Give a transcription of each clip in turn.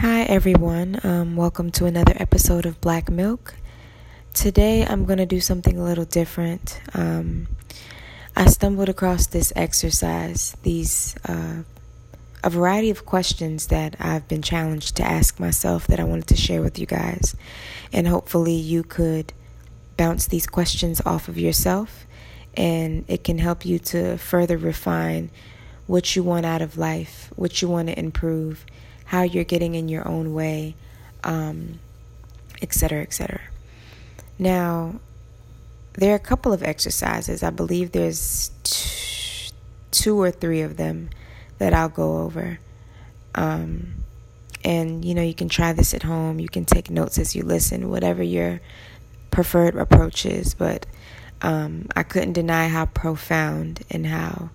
Hi, everyone. Um, welcome to another episode of Black Milk. Today, I'm going to do something a little different. Um, I stumbled across this exercise, these uh, a variety of questions that I've been challenged to ask myself that I wanted to share with you guys, and hopefully, you could bounce these questions off of yourself, and it can help you to further refine what you want out of life, what you want to improve how you're getting in your own way, um, et cetera, et cetera. Now, there are a couple of exercises. I believe there's t- two or three of them that I'll go over. Um, and you know, you can try this at home. You can take notes as you listen, whatever your preferred approach is. But um, I couldn't deny how profound and how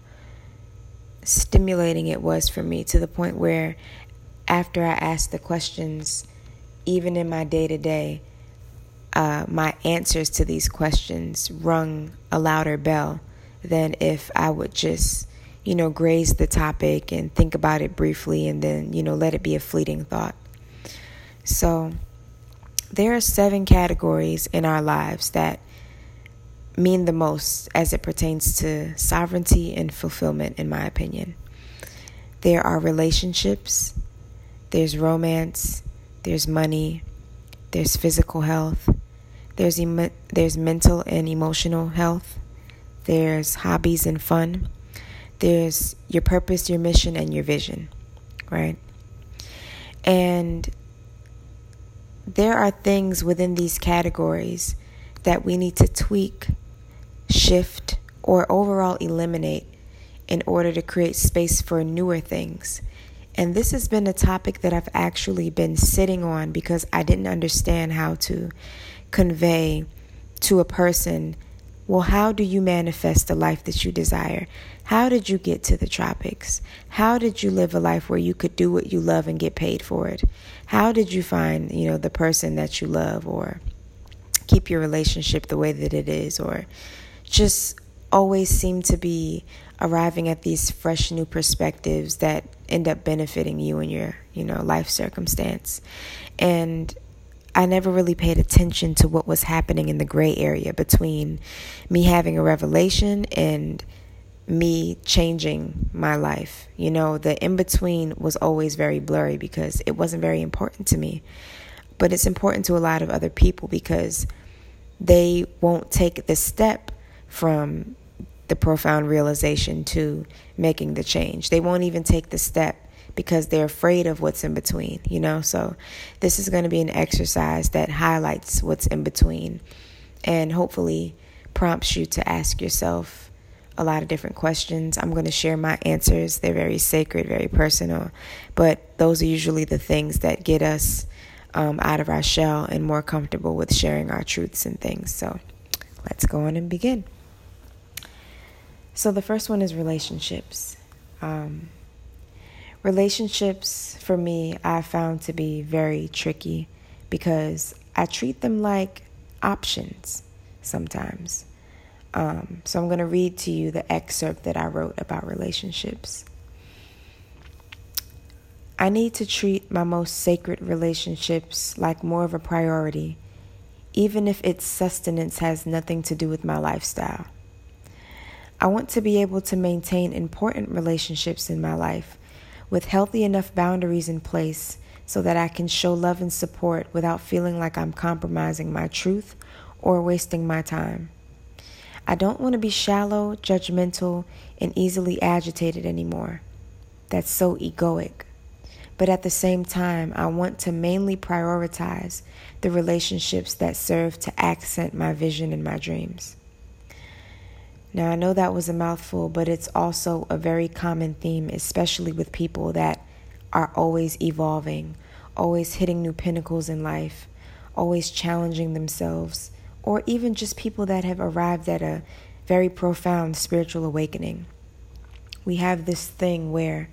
stimulating it was for me to the point where after I ask the questions, even in my day to day, my answers to these questions rung a louder bell than if I would just, you know, graze the topic and think about it briefly and then, you know, let it be a fleeting thought. So, there are seven categories in our lives that mean the most as it pertains to sovereignty and fulfillment, in my opinion. There are relationships, there's romance, there's money, there's physical health, there's em- there's mental and emotional health, there's hobbies and fun, there's your purpose, your mission, and your vision, right? And there are things within these categories that we need to tweak, shift, or overall eliminate in order to create space for newer things and this has been a topic that I've actually been sitting on because I didn't understand how to convey to a person well, how do you manifest the life that you desire? How did you get to the tropics? How did you live a life where you could do what you love and get paid for it? How did you find, you know, the person that you love or keep your relationship the way that it is or just always seem to be arriving at these fresh new perspectives that end up benefiting you and your, you know, life circumstance. And I never really paid attention to what was happening in the gray area between me having a revelation and me changing my life. You know, the in between was always very blurry because it wasn't very important to me. But it's important to a lot of other people because they won't take the step from the profound realization to making the change. They won't even take the step because they're afraid of what's in between, you know? So, this is going to be an exercise that highlights what's in between and hopefully prompts you to ask yourself a lot of different questions. I'm going to share my answers. They're very sacred, very personal, but those are usually the things that get us um, out of our shell and more comfortable with sharing our truths and things. So, let's go on and begin. So the first one is relationships. Um, relationships for me, I found to be very tricky because I treat them like options sometimes. Um, so I'm going to read to you the excerpt that I wrote about relationships. I need to treat my most sacred relationships like more of a priority, even if its sustenance has nothing to do with my lifestyle. I want to be able to maintain important relationships in my life with healthy enough boundaries in place so that I can show love and support without feeling like I'm compromising my truth or wasting my time. I don't want to be shallow, judgmental, and easily agitated anymore. That's so egoic. But at the same time, I want to mainly prioritize the relationships that serve to accent my vision and my dreams. Now, I know that was a mouthful, but it's also a very common theme, especially with people that are always evolving, always hitting new pinnacles in life, always challenging themselves, or even just people that have arrived at a very profound spiritual awakening. We have this thing where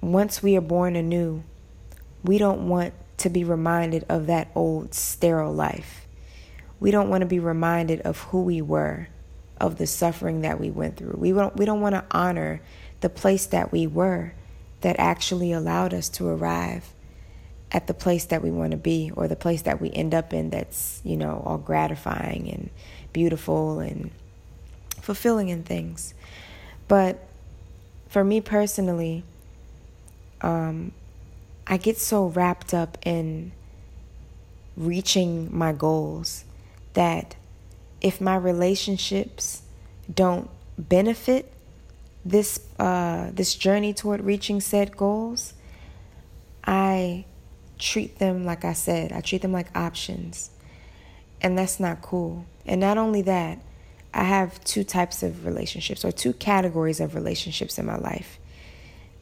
once we are born anew, we don't want to be reminded of that old sterile life we don't want to be reminded of who we were, of the suffering that we went through. We don't we don't want to honor the place that we were that actually allowed us to arrive at the place that we want to be or the place that we end up in that's, you know, all gratifying and beautiful and fulfilling in things. But for me personally, um, I get so wrapped up in reaching my goals that if my relationships don't benefit this uh, this journey toward reaching said goals, I treat them like I said, I treat them like options. And that's not cool. And not only that, I have two types of relationships or two categories of relationships in my life.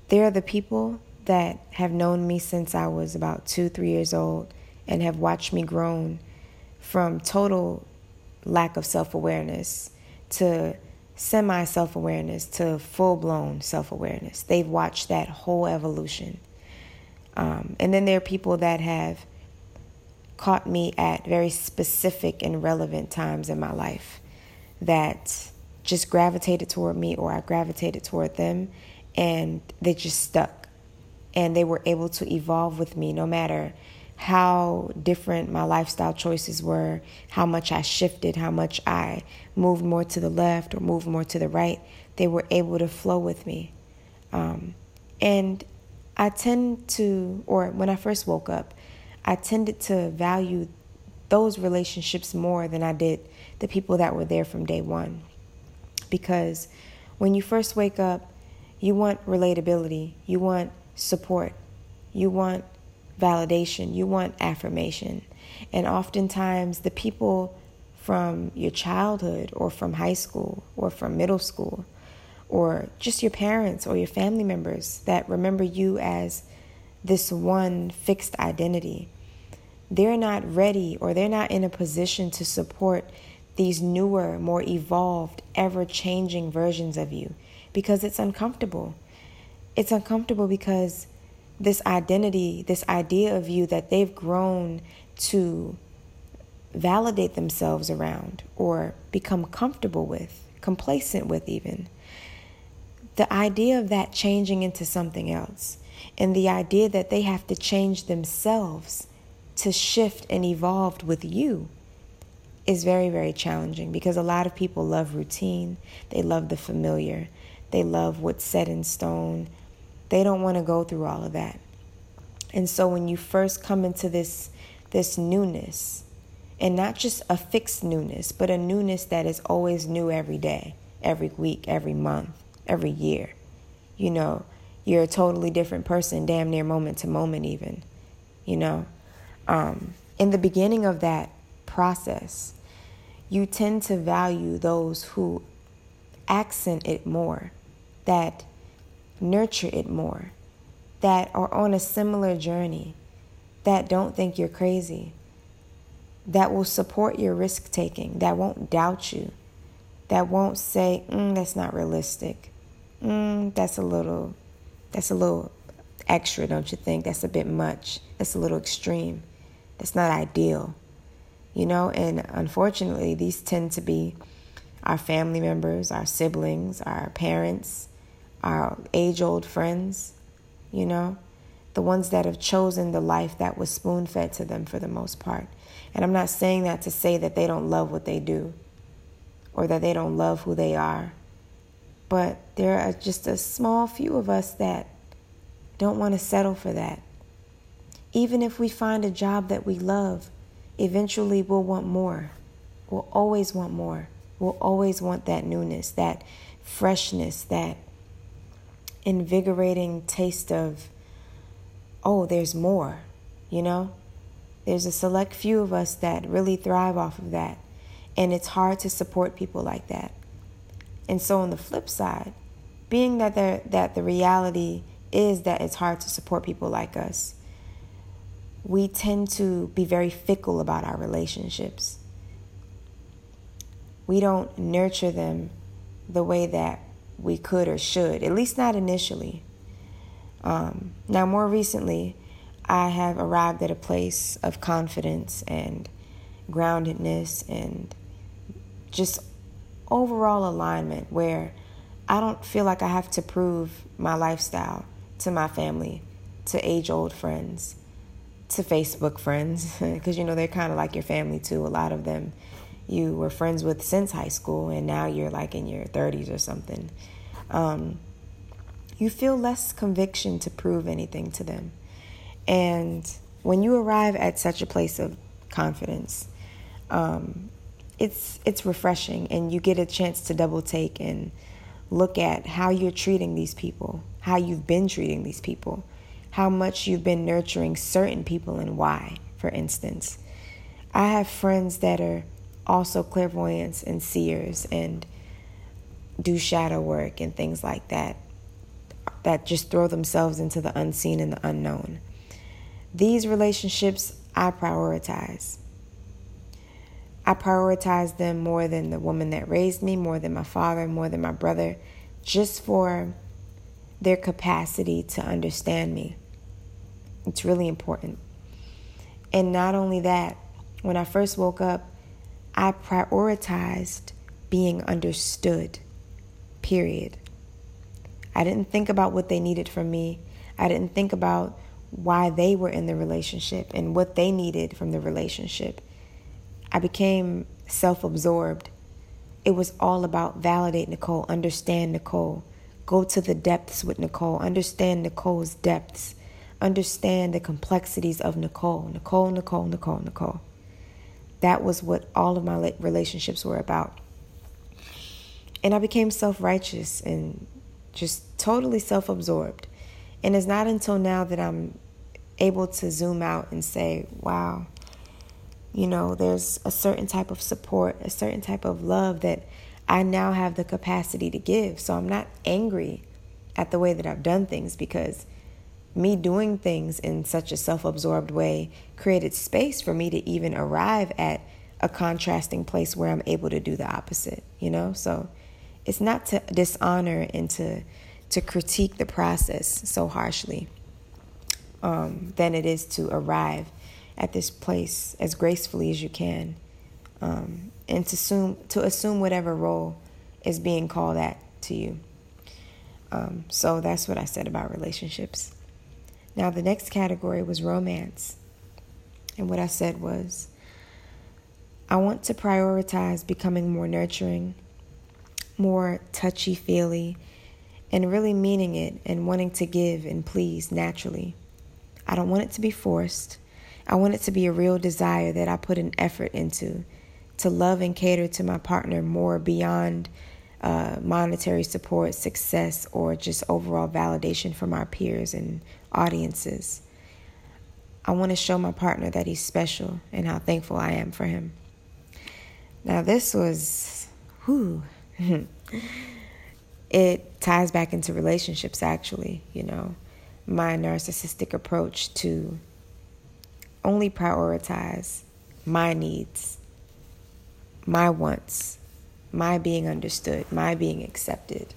There are the people that have known me since I was about two, three years old and have watched me grown from total lack of self awareness to semi self awareness to full blown self awareness. They've watched that whole evolution. Um, and then there are people that have caught me at very specific and relevant times in my life that just gravitated toward me or I gravitated toward them and they just stuck. And they were able to evolve with me no matter how different my lifestyle choices were, how much I shifted, how much I moved more to the left or moved more to the right. They were able to flow with me. Um, and I tend to, or when I first woke up, I tended to value those relationships more than I did the people that were there from day one. Because when you first wake up, you want relatability, you want support, you want validation, you want affirmation. And oftentimes, the people from your childhood or from high school or from middle school or just your parents or your family members that remember you as this one fixed identity. They're not ready or they're not in a position to support these newer, more evolved, ever changing versions of you because it's uncomfortable. It's uncomfortable because this identity, this idea of you that they've grown to validate themselves around or become comfortable with, complacent with, even the idea of that changing into something else and the idea that they have to change themselves to shift and evolve with you is very, very challenging because a lot of people love routine. They love the familiar. They love what's set in stone. They don't want to go through all of that. And so when you first come into this this newness, and not just a fixed newness, but a newness that is always new every day, every week, every month, every year. You know, you're a totally different person, damn near moment to moment, even. You know, um, in the beginning of that process, you tend to value those who accent it more, that nurture it more, that are on a similar journey, that don't think you're crazy, that will support your risk taking, that won't doubt you, that won't say, mm, that's not realistic mm, that's a little, that's a little extra, don't you think? That's a bit much. That's a little extreme. That's not ideal, you know. And unfortunately, these tend to be our family members, our siblings, our parents, our age-old friends, you know, the ones that have chosen the life that was spoon-fed to them for the most part. And I'm not saying that to say that they don't love what they do or that they don't love who they are but there are just a small few of us that don't want to settle for that. Even if we find a job that we love, eventually we'll want more. We'll always want more. We'll always want that newness, that freshness, that invigorating taste of, oh, there's more, you know? There's a select few of us that really thrive off of that. And it's hard to support people like that. And so on the flip side, being that there that the reality is that it's hard to support people like us, we tend to be very fickle about our relationships. We don't nurture them the way that we could or should, at least not initially. Um, now, more recently, I have arrived at a place of confidence and groundedness and just overall alignment where I don't feel like I have to prove my lifestyle to my family, to age old friends, to Facebook friends, because you know they're kind of like your family too. A lot of them you were friends with since high school, and now you're like in your 30s or something. Um, you feel less conviction to prove anything to them. And when you arrive at such a place of confidence, um, it's it's refreshing, and you get a chance to double take and look at how you're treating these people, how you've been treating these people, how much you've been nurturing certain people, and why. For instance, I have friends that are also clairvoyants and seers and do shadow work and things like that that just throw themselves into the unseen and the unknown. These relationships I prioritize. I prioritize them more than the woman that raised me, more than my father, more than my brother, just for their capacity to understand me. It's really important. And not only that, when I first woke up, I prioritized being understood, period. I didn't think about what they needed from me. I didn't think about why they were in the relationship and what they needed from the relationship. I became self absorbed. It was all about validate Nicole, understand Nicole, go to the depths with Nicole, understand Nicole's depths, understand the complexities of Nicole, Nicole, Nicole, Nicole, Nicole. That was what all of my relationships were about. And I became self righteous and just totally self absorbed. And it's not until now that I'm able to zoom out and say, wow, you know, there's a certain type of support, a certain type of love that I now have the capacity to give. So I'm not angry at the way that I've done things because me doing things in such a self absorbed way created space for me to even arrive at a contrasting place where I'm able to do the opposite, you know? So it's not to dishonor and to to critique the process so harshly um, than it is to arrive at this place as gracefully as you can, um, and to assume to assume whatever role is being called at to you. Um, so that's what I said about relationships. Now the next category was romance, and what I said was, I want to prioritize becoming more nurturing, more touchy feely, and really meaning it and wanting to give and please naturally. I don't want it to be forced. I want it to be a real desire that I put an effort into to love and cater to my partner more beyond uh, monetary support, success, or just overall validation from our peers and audiences. I want to show my partner that he's special and how thankful I am for him. Now, this was, it ties back into relationships, actually, you know, my narcissistic approach to only prioritize my needs, my wants, my being understood, my being accepted,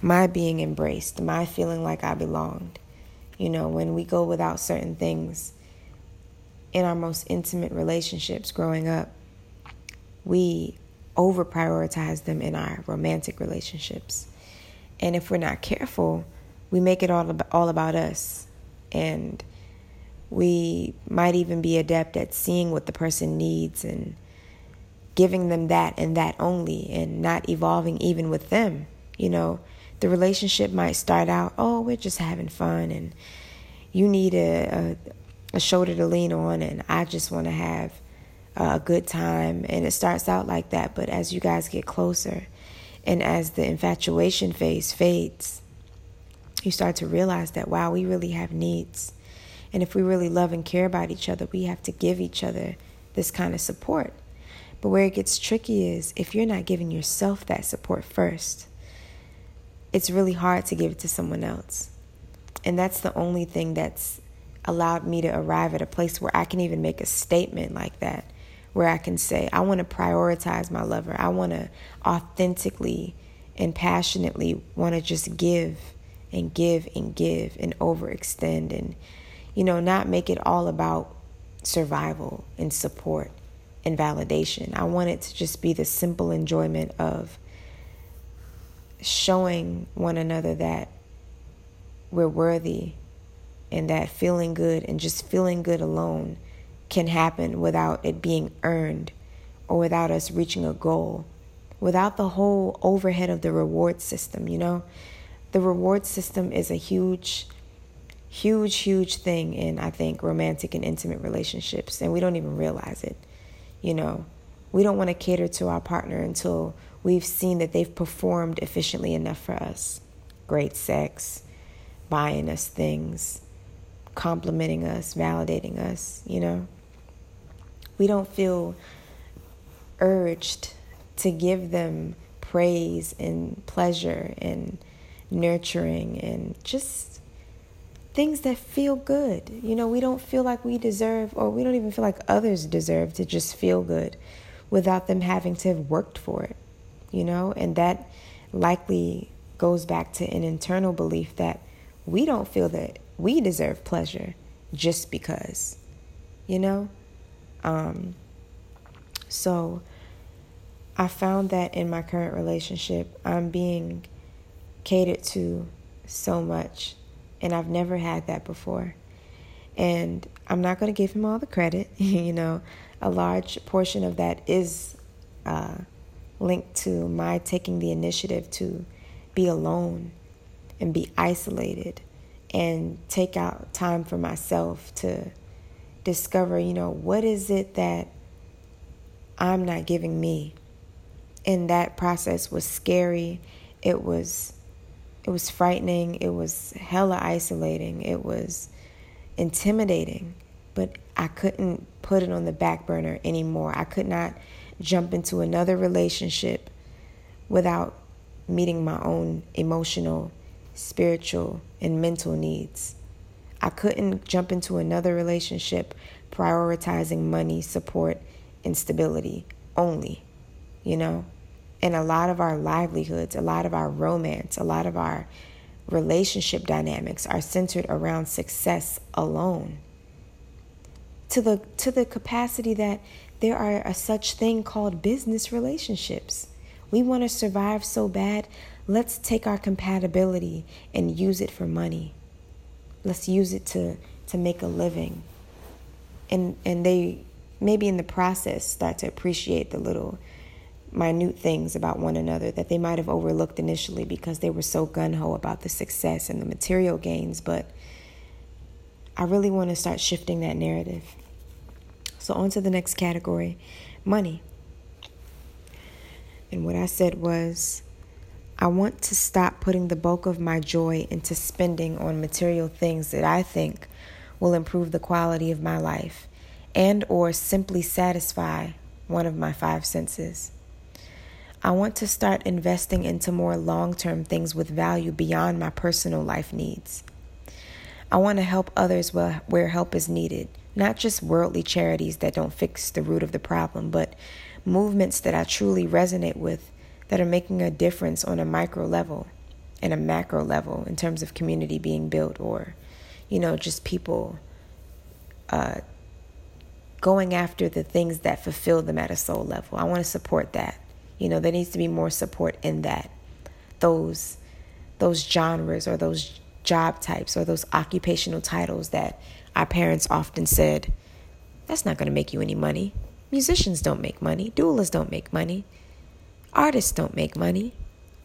my being embraced, my feeling like I belonged. You know, when we go without certain things in our most intimate relationships growing up, we over prioritize them in our romantic relationships. And if we're not careful, we make it all about, all about us. And we might even be adept at seeing what the person needs and giving them that and that only and not evolving even with them. You know, the relationship might start out, oh, we're just having fun and you need a, a, a shoulder to lean on and I just want to have a good time. And it starts out like that. But as you guys get closer and as the infatuation phase fades, you start to realize that, wow, we really have needs. And if we really love and care about each other, we have to give each other this kind of support. But where it gets tricky is if you're not giving yourself that support first, it's really hard to give it to someone else. And that's the only thing that's allowed me to arrive at a place where I can even make a statement like that, where I can say, I want to prioritize my lover. I want to authentically and passionately want to just give and give and give and overextend and, you know, not make it all about survival and support and validation. I want it to just be the simple enjoyment of showing one another that we're worthy and that feeling good and just feeling good alone can happen without it being earned or without us reaching a goal, without the whole overhead of the reward system, you know? The reward system is a huge, huge, huge thing in, I think, romantic and intimate relationships, and we don't even realize it, you know? We don't want to cater to our partner until we've seen that they've performed efficiently enough for us. Great sex, buying us things, complimenting us, validating us, you know? We don't feel urged to give them praise and pleasure and nurturing and just things that feel good. You know, we don't feel like we deserve, or we don't even feel like others deserve to just feel good without them having to have worked for it, you know? And that likely goes back to an internal belief that we don't feel that we deserve pleasure just because, you know? Um, so I found that in my current relationship, I'm being catered to so much, and I've never had that before. And I'm not going to give him all the credit, you know a large portion of that is uh, linked to my taking the initiative to be alone and be isolated and take out time for myself to discover, you know, what is it that I'm not giving me. And that process was scary. It was it was frightening. It was hella isolating. It was intimidating but I couldn't put it on the back burner anymore. I could not jump into another relationship without meeting my own emotional, spiritual, and mental needs. I couldn't jump into another relationship prioritizing money, support, and stability only, you know? And a lot of our livelihoods, a lot of our romance, a lot of our relationship dynamics are centered around success alone to the to the capacity that there are a such thing called business relationships. We want to survive so bad, let's take our compatibility and use it for money. Let's use it to to make a living. And and they maybe in the process start to appreciate the little minute things about one another that they might have overlooked initially because they were so gun ho about the success and the material gains. But I really want to start shifting that narrative. So, on to the next category money. And what I said was, I want to stop putting the bulk of my joy into spending on material things that I think will improve the quality of my life and or simply satisfy one of my five senses. I want to start investing into more long-term things with value beyond my personal life needs. I want to help others where help is needed not just worldly charities that don't fix the root of the problem, but movements that I truly resonate with that are making a difference on a micro level and a macro level in terms of community being built or, you know, just people uh, going after the things that fulfill them at a soul level. I want to support that. You know, there needs to be more support in that. Those those genres or those job types or those occupational titles that our parents often said, That's not going to make you any money. Musicians don't make money. Doulas don't make money. Artists don't make money.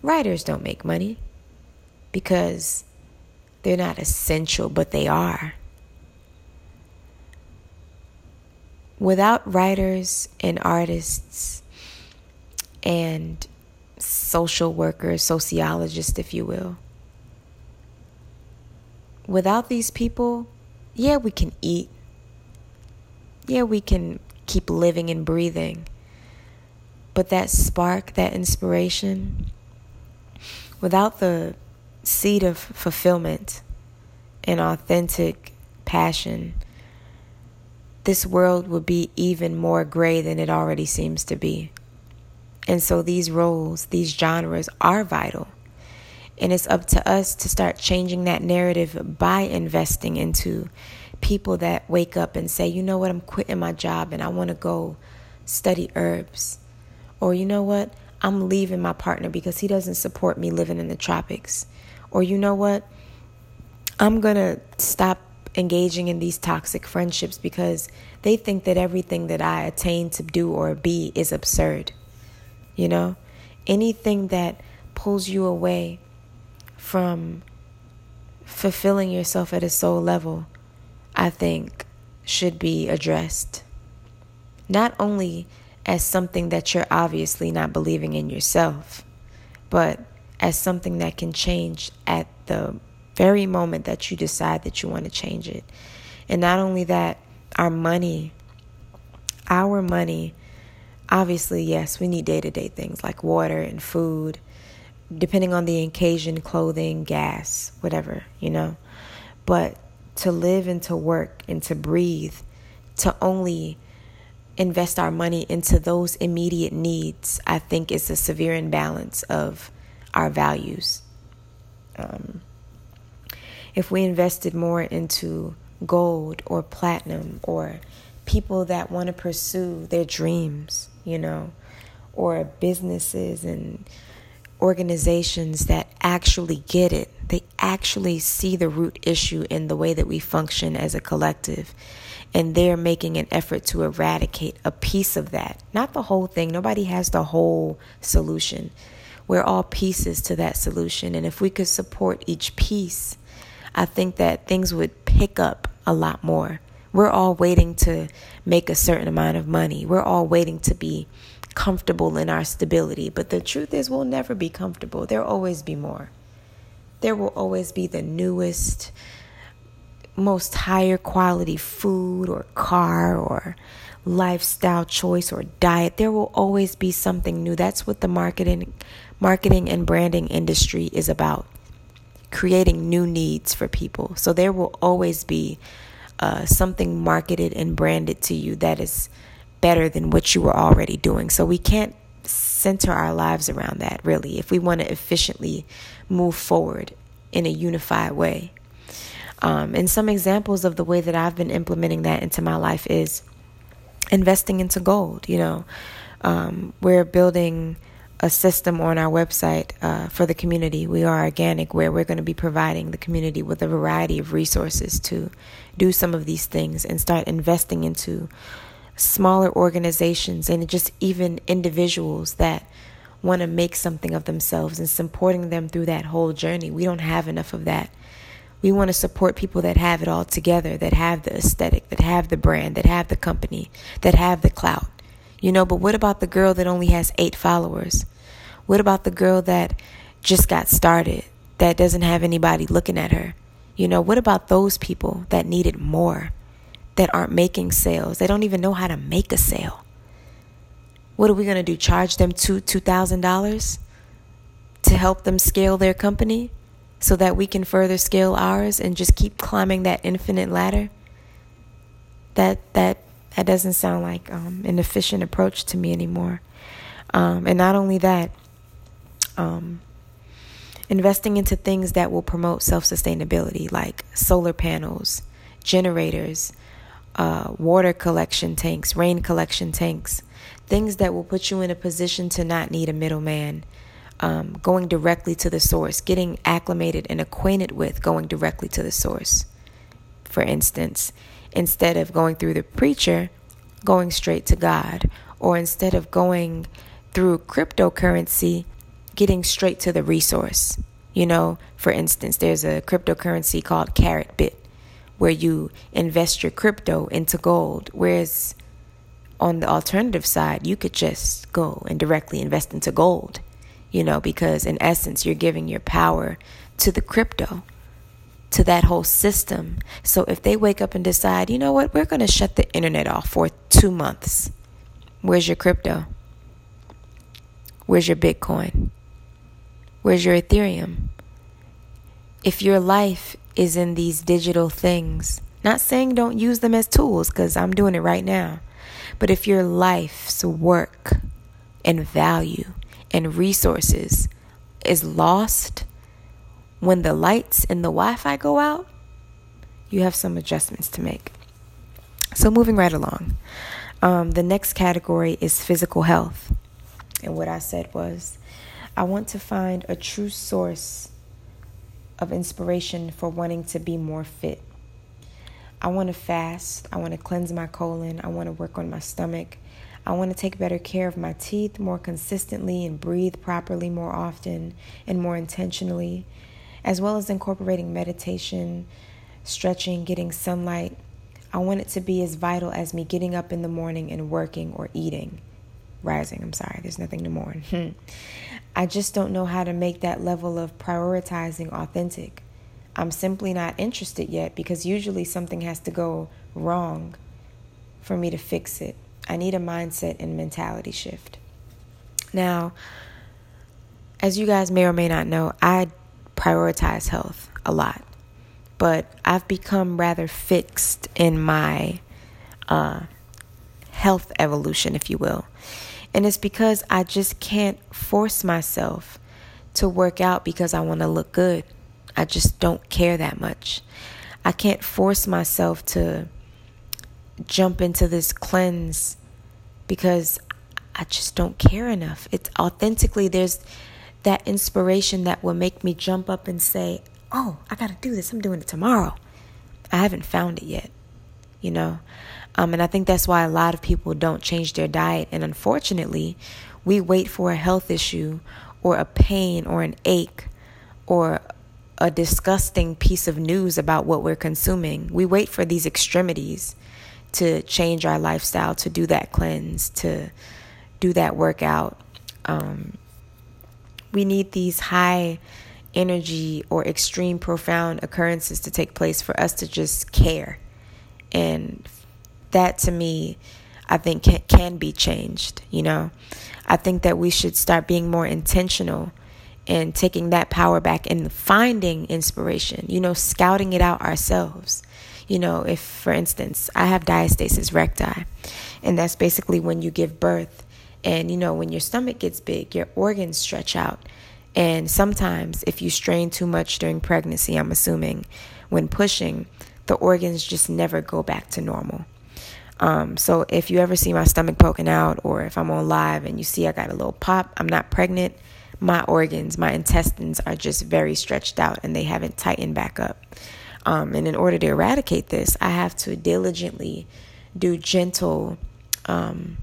Writers don't make money because they're not essential, but they are. Without writers and artists and social workers, sociologists, if you will, without these people, yeah, we can eat. Yeah, we can keep living and breathing. But that spark, that inspiration, without the seed of fulfillment and authentic passion, this world would be even more gray than it already seems to be. And so these roles, these genres are vital. And it's up to us to start changing that narrative by investing into people that wake up and say, you know what, I'm quitting my job and I want to go study herbs. Or, you know what, I'm leaving my partner because he doesn't support me living in the tropics. Or, you know what, I'm going to stop engaging in these toxic friendships because they think that everything that I attain to do or be is absurd. You know, anything that pulls you away from fulfilling yourself at a soul level, I think should be addressed. Not only as something that you're obviously not believing in yourself, but as something that can change at the very moment that you decide that you want to change it. And not only that, our money, our money, obviously, yes, we need day to day things like water and food, depending on the occasion, clothing, gas, whatever, you know. But to live and to work and to breathe, to only invest our money into those immediate needs, I think is a severe imbalance of our values. Um, if we invested more into gold or platinum or people that want to pursue their dreams, you know, or businesses and organizations that actually get it, they actually see the root issue in the way that we function as a collective and they're making an effort to eradicate a piece of that. Not the whole thing. Nobody has the whole solution. We're all pieces to that solution. And if we could support each piece, I think that things would pick up a lot more. We're all waiting to make a certain amount of money. We're all waiting to be comfortable in our stability. But the truth is, we'll never be comfortable. There'll always be more. There will always be the newest, most higher quality food or car or lifestyle choice or diet there will always be something new that's what the marketing marketing and branding industry is about creating new needs for people so there will always be uh, something marketed and branded to you that is better than what you were already doing so we can't center our lives around that really if we want to efficiently move forward in a unified way um, and some examples of the way that I've been implementing that into my life is investing into gold. You know, um, we're building a system on our website uh, for the community. We are organic, where we're going to be providing the community with a variety of resources to do some of these things and start investing into smaller organizations and just even individuals that want to make something of themselves and supporting them through that whole journey. We don't have enough of that we want to support people that have it all together, that have the aesthetic, that have the brand, that have the company, that have the clout. You know, but what about the girl that only has eight followers? What about the girl that just got started, that doesn't have anybody looking at her? You know, what about those people that need it more, that aren't making sales? They don't even know how to make a sale. What are we going to do? Charge them two $2,000 to help them scale their company? so that we can further scale ours and just keep climbing that infinite ladder that that that doesn't sound like um, an efficient approach to me anymore um, and not only that um, investing into things that will promote self-sustainability like solar panels generators uh, water collection tanks rain collection tanks things that will put you in a position to not need a middleman um, going directly to the source, getting acclimated and acquainted with going directly to the source. For instance, instead of going through the preacher, going straight to God, or instead of going through cryptocurrency, getting straight to the resource. You know, for instance, there's a cryptocurrency called Carrot Bit where you invest your crypto into gold, whereas on the alternative side, you could just go and directly invest into gold you know, because in essence, you're giving your power to the crypto, to that whole system. So if they wake up and decide, you know what, we're going to shut the internet off for two months, where's your crypto? Where's your Bitcoin? Where's your Ethereum? If your life is in these digital things, not saying don't use them as tools, because I'm doing it right now, but if your life's work and value and resources is lost when the lights and the Wi Fi go out, you have some adjustments to make. So, moving right along, um, the next category is physical health. And what I said was, I want to find a true source of inspiration for wanting to be more fit. I want to fast. I want to cleanse my colon. I want to work on my stomach. I want to take better care of my teeth more consistently and breathe properly more often and more intentionally, as well as incorporating meditation, stretching, getting sunlight. I want it to be as vital as me getting up in the morning and working or eating. Rising, I'm sorry, there's nothing to mourn. I just don't know how to make that level of prioritizing authentic. I'm simply not interested yet because usually something has to go wrong for me to fix it. I need a mindset and mentality shift. Now, as you guys may or may not know, I prioritize health a lot, but I've become rather fixed in my uh, health evolution, if you will. And it's because I just can't force myself to work out because I want to look good. I just don't care that much. I can't force myself to jump into this cleanse because I just don't care enough. It's authentically, there's that inspiration that will make me jump up and say, Oh, I got to do this. I'm doing it tomorrow. I haven't found it yet, you know? Um, and I think that's why a lot of people don't change their diet. And unfortunately, we wait for a health issue or a pain or an ache or a disgusting piece of news about what we're consuming. We wait for these extremities to change our lifestyle, to do that cleanse, to do that workout. Um, we need these high energy or extreme profound occurrences to take place for us to just care. And that to me, I think can, can be changed, you know. I think that we should start being more intentional and taking that power back and finding inspiration, you know, scouting it out ourselves. You know, if for instance, I have diastasis recti, and that's basically when you give birth, and you know, when your stomach gets big, your organs stretch out. And sometimes, if you strain too much during pregnancy, I'm assuming, when pushing, the organs just never go back to normal. Um, so if you ever see my stomach poking out, or if I'm on live and you see I got a little pop, I'm not pregnant. My organs, my intestines are just very stretched out and they haven't tightened back up. Um, and in order to eradicate this, I have to diligently do gentle um,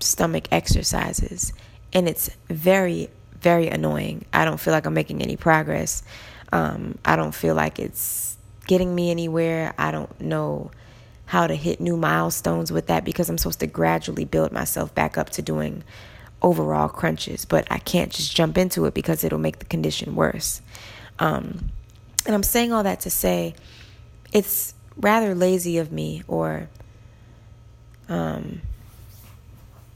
stomach exercises. And it's very, very annoying. I don't feel like I'm making any progress. Um, I don't feel like it's getting me anywhere. I don't know how to hit new milestones with that because I'm supposed to gradually build myself back up to doing overall crunches, but I can't just jump into it because it'll make the condition worse. Um, and I'm saying all that to say it's rather lazy of me, or, um,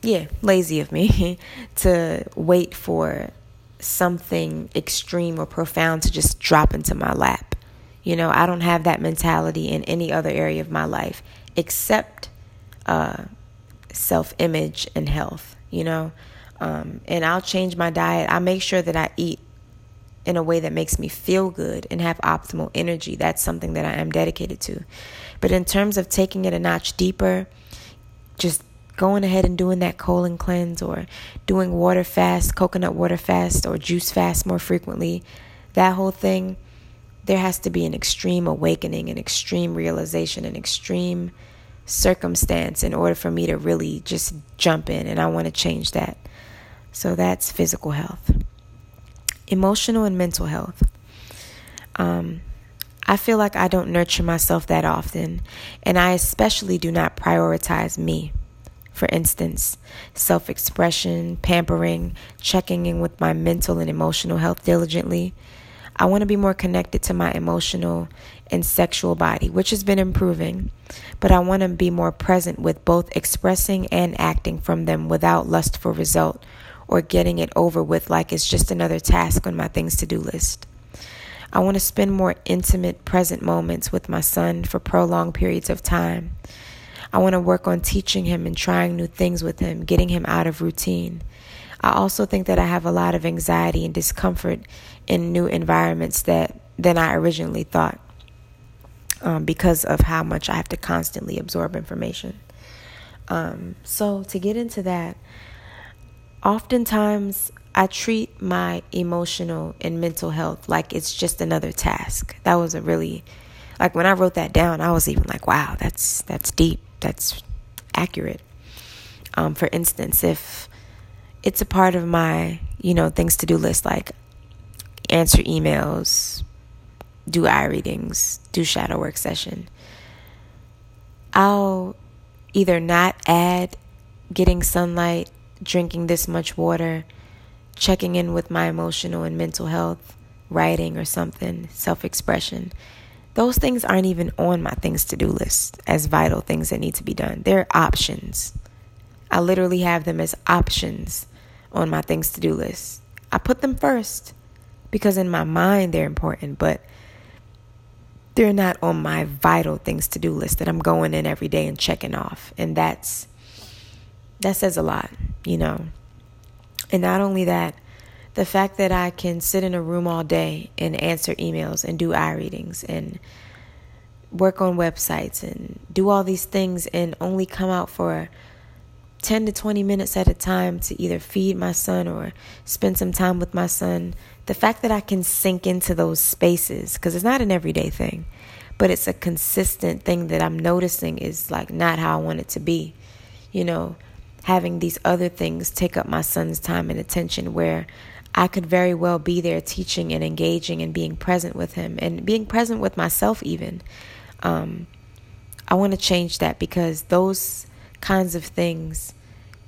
yeah, lazy of me to wait for something extreme or profound to just drop into my lap. You know, I don't have that mentality in any other area of my life except uh, self image and health, you know. Um, and I'll change my diet. I make sure that I eat in a way that makes me feel good and have optimal energy. That's something that I am dedicated to. But in terms of taking it a notch deeper, just going ahead and doing that colon cleanse or doing water fast, coconut water fast, or juice fast more frequently, that whole thing there has to be an extreme awakening, an extreme realization, an extreme circumstance in order for me to really just jump in. And I want to change that. So that's physical health. Emotional and mental health. Um, I feel like I don't nurture myself that often, and I especially do not prioritize me. For instance, self expression, pampering, checking in with my mental and emotional health diligently, I want to be more connected to my emotional and sexual body, which has been improving, but I want to be more present with both expressing and acting from them without lust for result or getting it over with like it's just another task on my things to do list. I want to spend more intimate present moments with my son for prolonged periods of time. I want to work on teaching him and trying new things with him, getting him out of routine. I also think that I have a lot of anxiety and discomfort in new environments that than I originally thought um, because of how much I have to constantly absorb information. Um, so to get into that, oftentimes I treat my emotional and mental health like it's just another task. That was a really like when I wrote that down, I was even like, wow, that's that's deep. That's accurate. Um, for instance, if it's a part of my, you know, things to do list like answer emails, do eye readings, do shadow work session. I'll either not add getting sunlight, drinking this much water, checking in with my emotional and mental health, writing or something, self expression. Those things aren't even on my things to do list as vital things that need to be done. They're options. I literally have them as options on my things to do list. I put them first because in my mind they're important, but they're not on my vital things to do list that I'm going in every day and checking off. And that's that says a lot, you know. And not only that, the fact that I can sit in a room all day and answer emails and do eye readings and work on websites and do all these things and only come out for 10 to 20 minutes at a time to either feed my son or spend some time with my son. The fact that I can sink into those spaces, because it's not an everyday thing, but it's a consistent thing that I'm noticing is like not how I want it to be. You know, having these other things take up my son's time and attention where I could very well be there teaching and engaging and being present with him and being present with myself, even. Um, I want to change that because those kinds of things,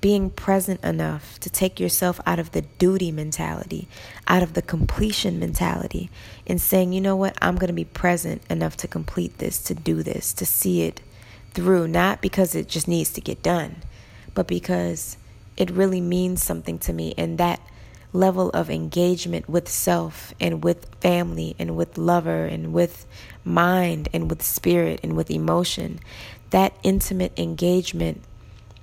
being present enough to take yourself out of the duty mentality, out of the completion mentality, and saying, you know what, I'm going to be present enough to complete this, to do this, to see it through, not because it just needs to get done, but because it really means something to me. And that level of engagement with self and with family and with lover and with mind and with spirit and with emotion, that intimate engagement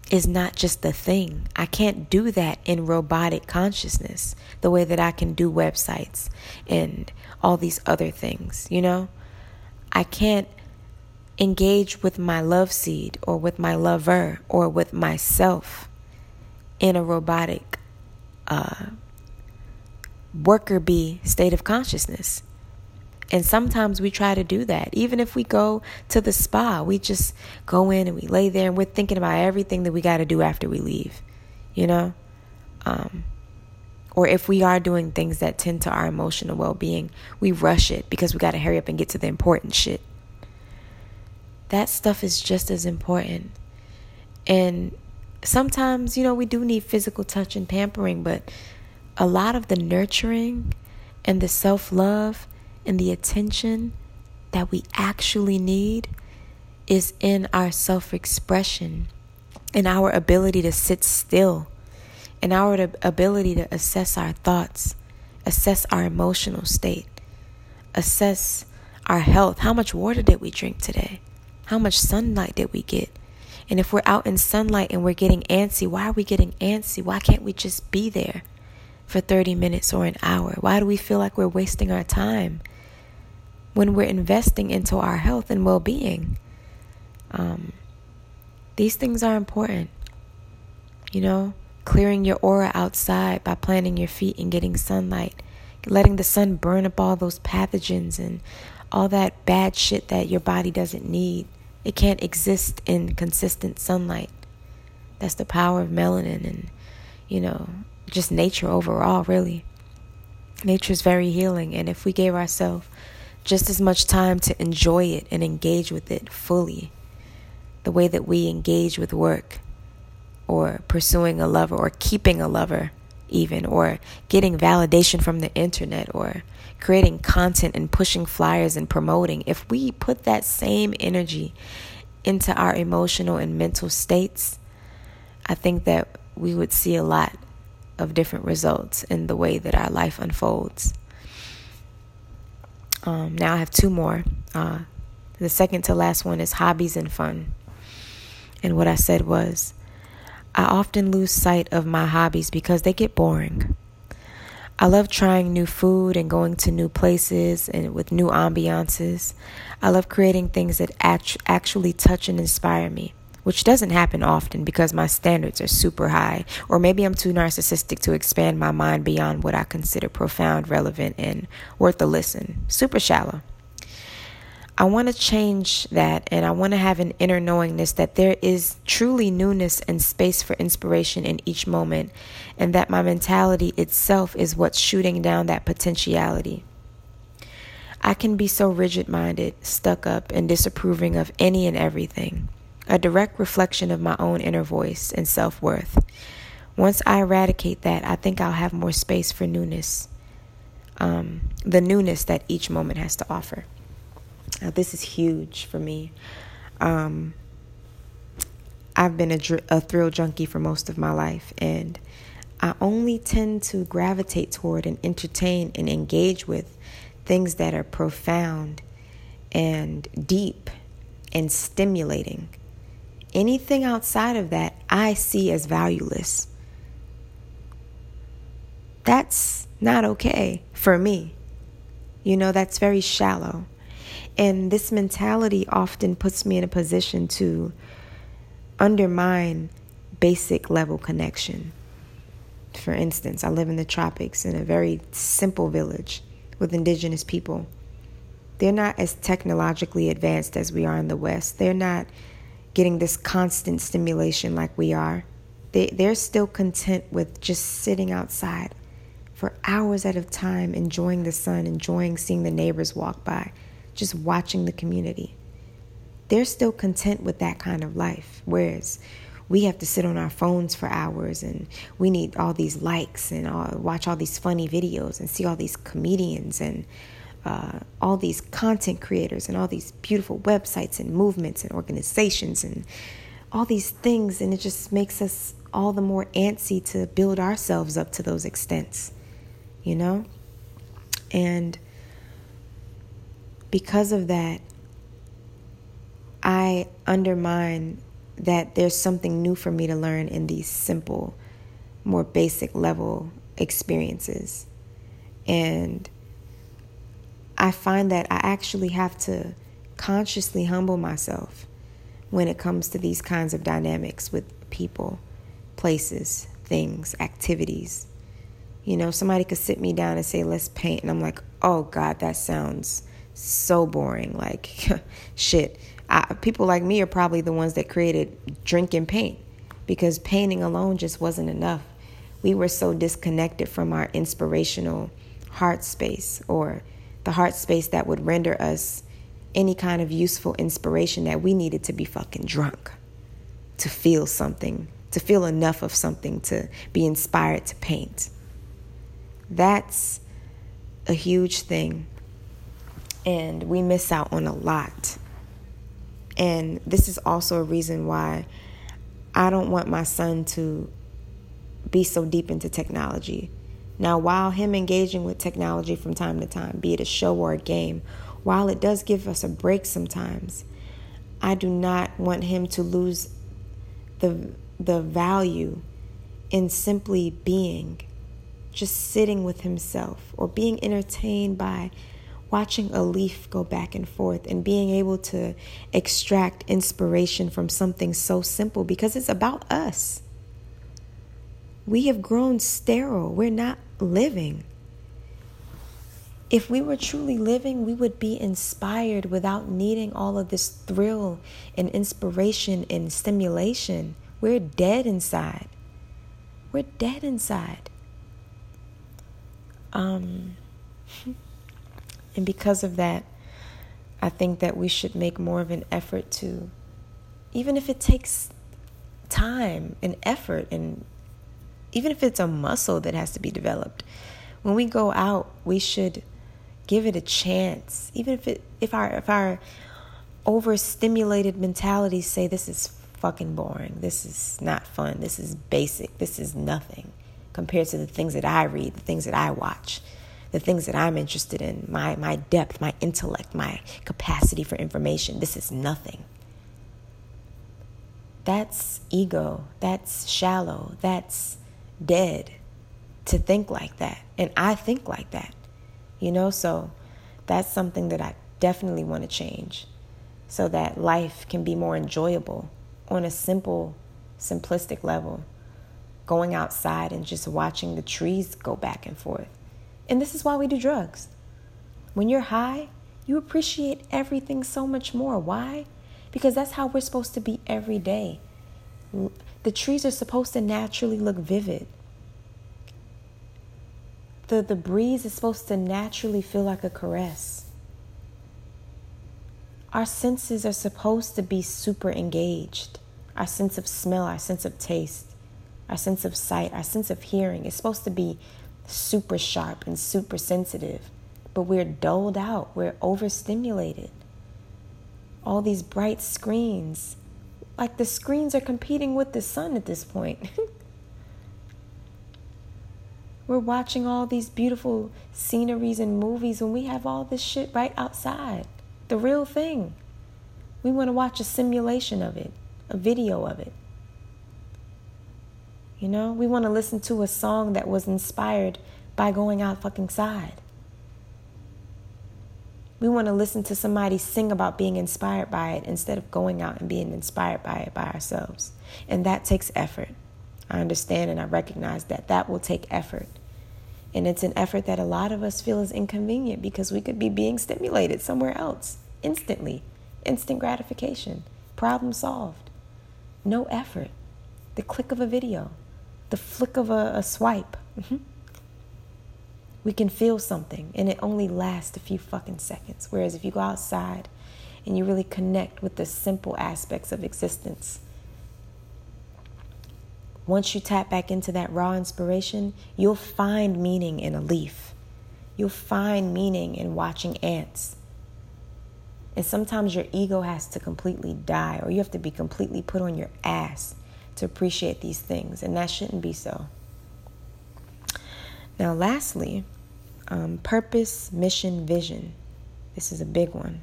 is not just the thing. I can't do that in robotic consciousness the way that I can do websites and all these other things, you know? I can't engage with my love seed or with my lover or with myself in a robotic uh, worker bee state of consciousness. And sometimes we try to do that. Even if we go to the spa, we just go in and we lay there and we're thinking about everything that we got to do after we leave, you know? Um, or if we are doing things that tend to our emotional well being, we rush it because we got to hurry up and get to the important shit. That stuff is just as important. And sometimes, you know, we do need physical touch and pampering, but a lot of the nurturing and the self love and the attention that we actually need is in our self expression, in our ability to sit still, in our ability to assess our thoughts, assess our emotional state, assess our health. How much water did we drink today? How much sunlight did we get? And if we're out in sunlight and we're getting antsy, why are we getting antsy? Why can't we just be there for 30 minutes or an hour? Why do we feel like we're wasting our time? When we're investing into our health and well being. Um, these things are important. You know, clearing your aura outside by planting your feet and getting sunlight, letting the sun burn up all those pathogens and all that bad shit that your body doesn't need. It can't exist in consistent sunlight. That's the power of melanin and, you know, just nature overall, really. Nature is very healing, and if we gave ourselves just as much time to enjoy it and engage with it fully, the way that we engage with work or pursuing a lover or keeping a lover, even, or getting validation from the internet or creating content and pushing flyers and promoting. If we put that same energy into our emotional and mental states, I think that we would see a lot of different results in the way that our life unfolds. Um, now I have two more. Uh, the second to last one is hobbies and fun. And what I said was, I often lose sight of my hobbies because they get boring. I love trying new food and going to new places and with new ambiances. I love creating things that act- actually touch and inspire me which doesn't happen often because my standards are super high, or maybe I'm too narcissistic to expand my mind beyond what I consider profound, relevant, and worth a listen. Super shallow. I want to change that and I want to have an inner knowingness that there is truly newness and space for inspiration in each moment, and that my mentality itself is what's shooting down that potentiality. I can be so rigid minded, stuck up, and disapproving of any and everything, a direct reflection of my own inner voice and self worth. Once I eradicate that, I think I'll have more space for newness, um, the newness that each moment has to offer. Now, this is huge for me. Um, I've been a, dr- a thrill junkie for most of my life, and I only tend to gravitate toward and entertain and engage with things that are profound and deep and stimulating. Anything outside of that, I see as valueless. That's not okay for me. You know, that's very shallow. And this mentality often puts me in a position to undermine basic level connection. For instance, I live in the tropics in a very simple village with indigenous people. They're not as technologically advanced as we are in the West. They're not getting this constant stimulation like we are. They, they're still content with just sitting outside for hours at a time, enjoying the sun, enjoying seeing the neighbors walk by just watching the community. They're still content with that kind of life, whereas we have to sit on our phones for hours and we need all these likes and all, watch all these funny videos and see all these comedians and uh, all these content creators and all these beautiful websites and movements and organizations and all these things. And it just makes us all the more antsy to build ourselves up to those extents, you know? And because of that, I undermine that there's something new for me to learn in these simple, more basic level experiences. And I find that I actually have to consciously humble myself when it comes to these kinds of dynamics with people, places, things, activities. You know, somebody could sit me down and say, let's paint. And I'm like, oh God, that sounds so boring. Like, shit. I, people like me are probably the ones that created drink and paint because painting alone just wasn't enough. We were so disconnected from our inspirational heart space or the heart space that would render us any kind of useful inspiration that we needed to be fucking drunk to feel something, to feel enough of something to be inspired to paint. That's a huge thing and we miss out on a lot. And this is also a reason why I don't want my son to be so deep into technology. Now, while him engaging with technology from time to time, be it a show or a game, while it does give us a break sometimes, I do not want him to lose the the value in simply being, just sitting with himself or being entertained by watching a leaf go back and forth and being able to extract inspiration from something so simple because it's about us. We have grown sterile. We're not living. If we were truly living, we would be inspired without needing all of this thrill and inspiration and stimulation. We're dead inside. We're dead inside. Um And because of that, I think that we should make more of an effort to, even if it takes time and effort, and even if it's a muscle that has to be developed, when we go out, we should give it a chance. Even if it, if our, if our overstimulated mentalities say this is fucking boring, this is not fun, this is basic, this is nothing compared to the things that I read, the things that I watch the things that I'm interested in, my, my depth, my intellect, my capacity for information. This is nothing. That's ego. That's shallow. That's dead to think like that. And I think like that, you know? So that's something that I definitely want to change so that life can be more enjoyable on a simple, simplistic level, going outside and just watching the trees go back and forth. And this is why we do drugs. When you're high, you appreciate everything so much more. Why? Because that's how we're supposed to be every day. The trees are supposed to naturally look vivid. The, the breeze is supposed to naturally feel like a caress. Our senses are supposed to be super engaged. Our sense of smell, our sense of taste, our sense of sight, our sense of hearing is supposed to be super sharp and super sensitive. But we're dulled out, we're overstimulated. All these bright screens, like the screens are competing with the sun at this point. we're watching all these beautiful sceneries and movies when we have all this shit right outside the real thing. We want to watch a simulation of it, a video of it. You know, we want to listen to a song that was inspired by going out fucking side. We want to listen to somebody sing about being inspired by it instead of going out and being inspired by it by ourselves. And that takes effort. I understand and I recognize that that will take effort. And it's an effort that a lot of us feel is inconvenient because we could be being stimulated somewhere else instantly. Instant gratification. Problem solved. No effort. The click of a video, the flick of a, a swipe. Mm-hmm. We can feel something and it only lasts a few fucking seconds. Whereas if you go outside and you really connect with the simple aspects of existence, once you tap back into that raw inspiration, you'll find meaning in a leaf. You'll find meaning in watching ants. And sometimes your ego has to completely die, or you have to be completely put on your ass to appreciate these things, and that shouldn't be so. Now, lastly, um, purpose, mission, vision. This is a big one.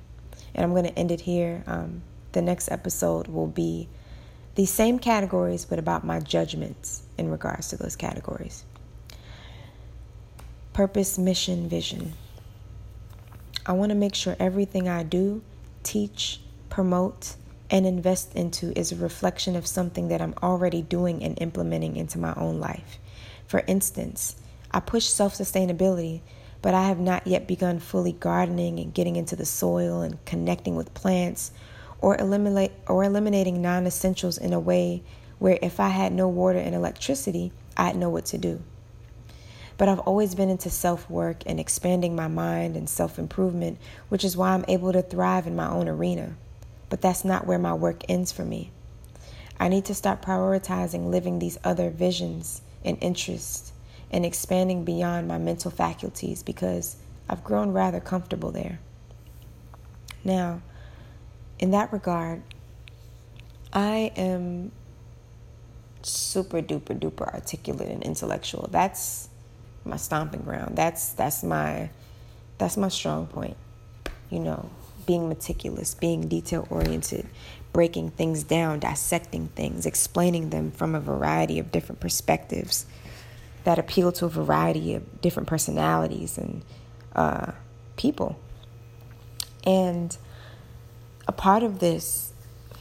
And I'm going to end it here. Um, the next episode will be these same categories, but about my judgments in regards to those categories. Purpose, mission, vision. I want to make sure everything I do, teach, promote, and invest into is a reflection of something that I'm already doing and implementing into my own life. For instance, I push self sustainability, but I have not yet begun fully gardening and getting into the soil and connecting with plants or eliminate or eliminating non-essentials in a way where if I had no water and electricity, I'd know what to do. But I've always been into self-work and expanding my mind and self-improvement, which is why I'm able to thrive in my own arena. But that's not where my work ends for me. I need to start prioritizing living these other visions and interests and expanding beyond my mental faculties because I've grown rather comfortable there. Now, in that regard, I am super duper duper articulate and intellectual. That's my stomping ground. That's that's my that's my strong point. You know, being meticulous, being detail oriented, breaking things down, dissecting things, explaining them from a variety of different perspectives that appeal to a variety of different personalities and uh, people. And a part of this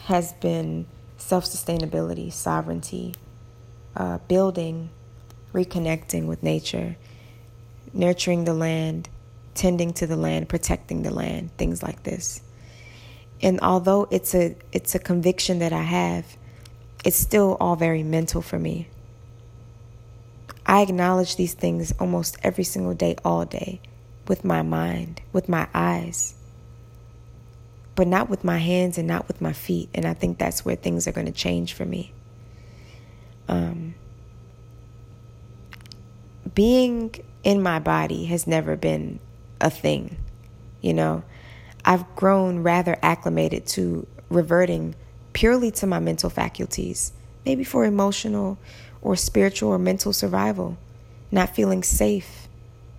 has been self sustainability, sovereignty, uh, building, reconnecting with nature, nurturing the land, tending to the land, protecting the land, things like this. And although it's a it's a conviction that I have, it's still all very mental for me. I acknowledge these things almost every single day, all day, with my mind, with my eyes but not with my hands and not with my feet. And I think that's where things are going to change for me. Um, being in my body has never been a thing, you know. I've grown rather acclimated to reverting purely to my mental faculties, maybe for emotional or spiritual or mental survival, not feeling safe,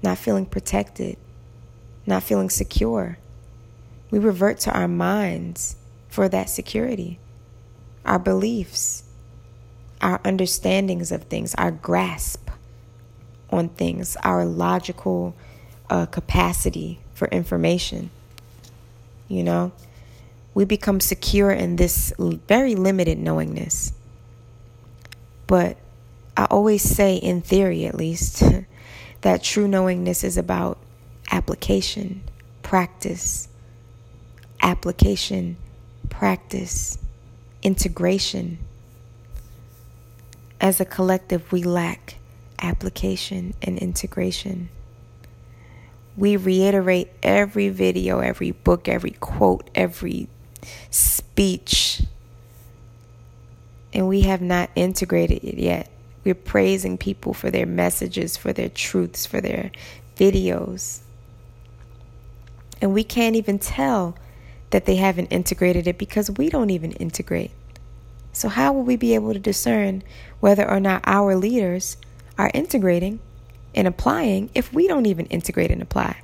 not feeling protected, not feeling secure. We revert to our minds for that security, our beliefs, our understandings of things, our grasp on things, our logical uh, capacity for information. You know, we become secure in this very limited knowingness. But I always say, in theory at least, that true knowingness is about application, practice, application, practice, integration. As a collective, we lack application and integration. We reiterate every video, every book, every quote, every speech, and we have not integrated it yet. We're praising people for their messages, for their truths, for their videos. And we can't even tell that they haven't integrated it because we don't even integrate. So, how will we be able to discern whether or not our leaders are integrating and applying if we don't even integrate and apply?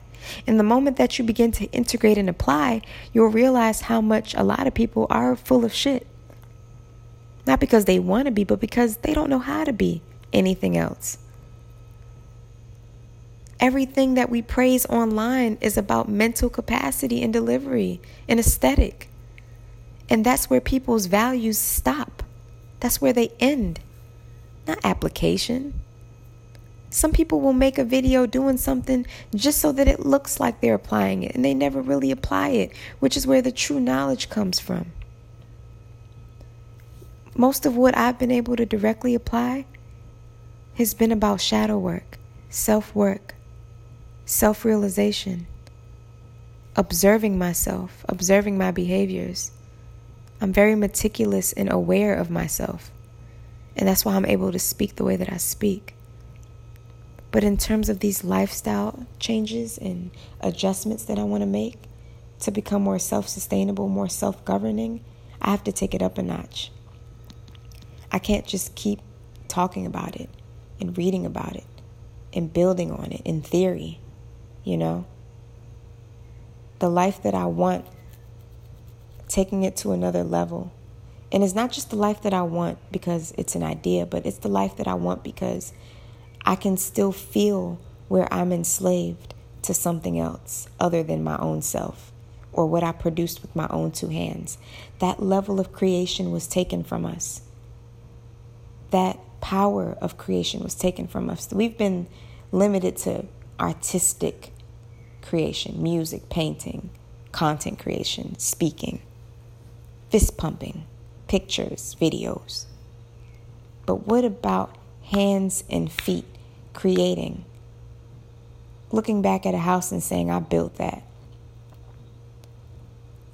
In the moment that you begin to integrate and apply, you'll realize how much a lot of people are full of shit. Not because they want to be, but because they don't know how to be anything else. Everything that we praise online is about mental capacity and delivery and aesthetic. And that's where people's values stop. That's where they end, not application. Some people will make a video doing something just so that it looks like they're applying it, and they never really apply it, which is where the true knowledge comes from. Most of what I've been able to directly apply has been about shadow work, self work, self realization, observing myself, observing my behaviors. I'm very meticulous and aware of myself. And that's why I'm able to speak the way that I speak. But in terms of these lifestyle changes and adjustments that I want to make to become more self sustainable, more self governing, I have to take it up a notch. I can't just keep talking about it and reading about it and building on it in theory, you know? The life that I want, taking it to another level. And it's not just the life that I want because it's an idea, but it's the life that I want because I can still feel where I'm enslaved to something else other than my own self or what I produced with my own two hands. That level of creation was taken from us that power of creation was taken from us. We've been limited to artistic creation, music, painting, content creation, speaking, fist pumping, pictures, videos. But what about hands and feet creating? Looking back at a house and saying, I built that.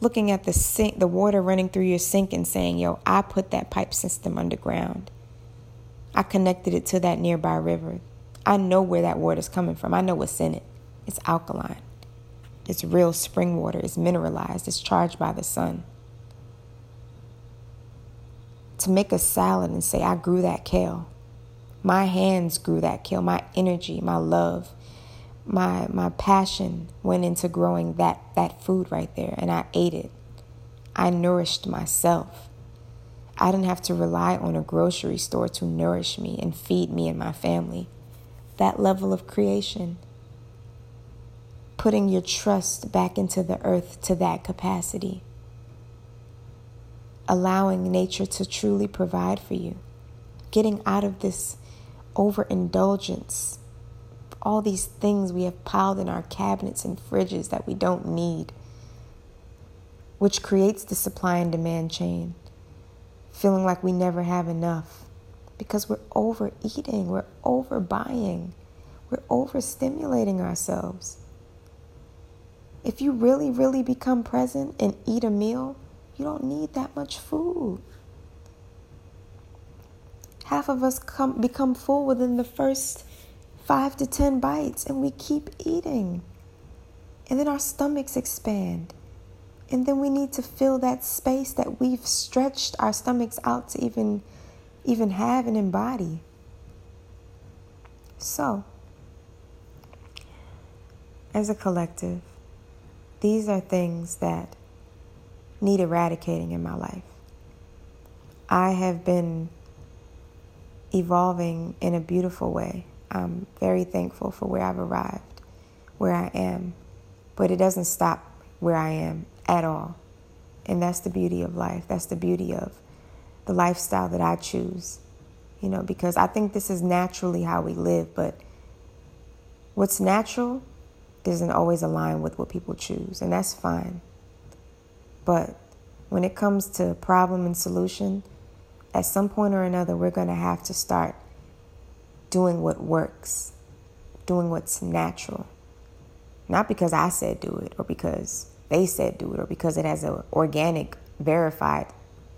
Looking at the sink, the water running through your sink and saying, Yo, I put that pipe system underground. I connected it to that nearby river. I know where that water is coming from. I know what's in it. It's alkaline. It's real spring water. It's mineralized. It's charged by the sun. To make a salad and say, I grew that kale. My hands grew that kale. My energy, my love, my my passion went into growing that that food right there and I ate it. I nourished myself. I didn't have to rely on a grocery store to nourish me and feed me and my family. That level of creation, putting your trust back into the earth to that capacity, allowing nature to truly provide for you, getting out of this overindulgence, all these things we have piled in our cabinets and fridges that we don't need, which creates the supply and demand chain feeling like we never have enough because we're overeating, we're overbuying, we're overstimulating ourselves. If you really, really become present and eat a meal, you don't need that much food. Half of us come become full within the first five to ten bites, and we keep eating. And then our stomachs expand. And then we need to fill that space that we've stretched our stomachs out to even even have and embody. So, as a collective, these are things that need eradicating in my life. I have been evolving in a beautiful way. I'm very thankful for where I've arrived, where I am, but it doesn't stop where I am at all. And that's the beauty of life. That's the beauty of the lifestyle that I choose. You know, because I think this is naturally how we live, but what's natural doesn't always align with what people choose, and that's fine. But when it comes to problem and solution, at some point or another, we're going to have to start doing what works, doing what's natural. Not because I said do it or because they said do it or because it has an organic, verified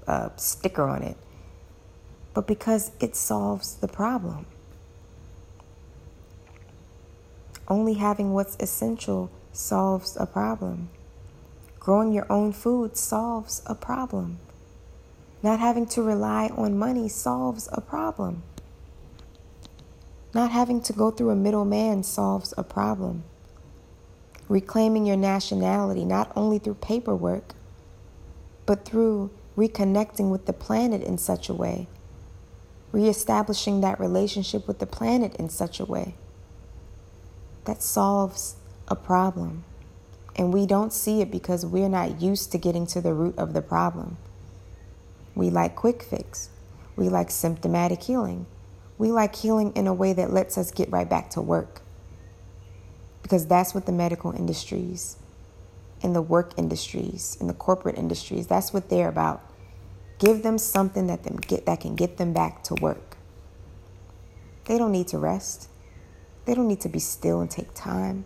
uh, sticker on it, but because it solves the problem. Only having what's essential solves a problem. Growing your own food solves a problem. Not having to rely on money solves a problem. Not having to go through a middleman solves a problem. Reclaiming your nationality not only through paperwork, but through reconnecting with the planet in such a way, reestablishing that relationship with the planet in such a way that solves a problem. And we don't see it because we're not used to getting to the root of the problem. We like quick fix. We like symptomatic healing. We like healing in a way that lets us get right back to work. Because that's what the medical industries, and the work industries, and the corporate industries, that's what they're about. Give them something that them get that can get them back to work. They don't need to rest. They don't need to be still and take time.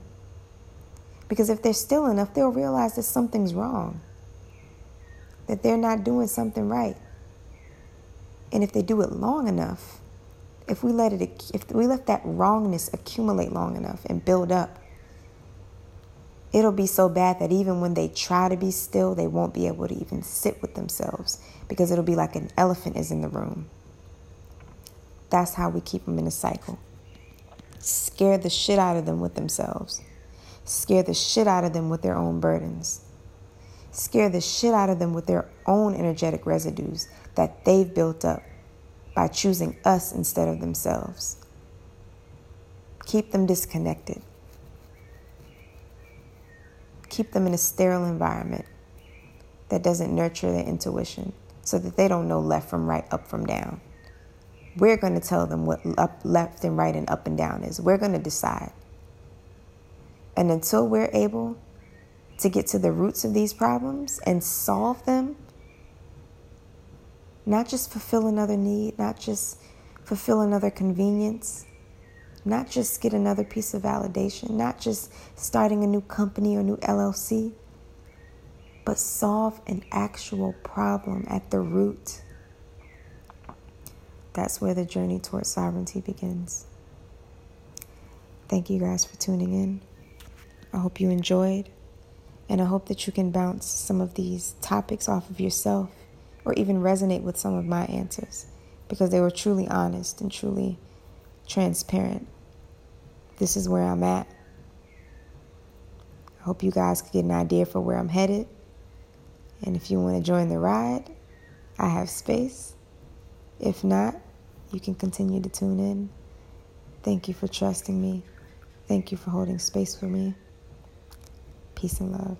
Because if they're still enough, they'll realize that something's wrong, that they're not doing something right. And if they do it long enough, if we let it if we let that wrongness accumulate long enough and build up, it'll be so bad that even when they try to be still, they won't be able to even sit with themselves because it'll be like an elephant is in the room. That's how we keep them in a cycle scare the shit out of them with themselves, scare the shit out of them with their own burdens, scare the shit out of them with their own energetic residues that they've built up by choosing us instead of themselves. Keep them disconnected. Keep them in a sterile environment that doesn't nurture their intuition so that they don't know left from right, up from down. We're going to tell them what up, left and right and up and down is. We're going to decide. And until we're able to get to the roots of these problems and solve them, not just fulfill another need, not just fulfill another convenience, not just get another piece of validation, not just starting a new company or new LLC, but solve an actual problem at the root. That's where the journey towards sovereignty begins. Thank you guys for tuning in. I hope you enjoyed, and I hope that you can bounce some of these topics off of yourself or even resonate with some of my answers because they were truly honest and truly transparent. This is where I'm at. I hope you guys can get an idea for where I'm headed. And if you want to join the ride, I have space. If not, you can continue to tune in. Thank you for trusting me. Thank you for holding space for me. Peace and love.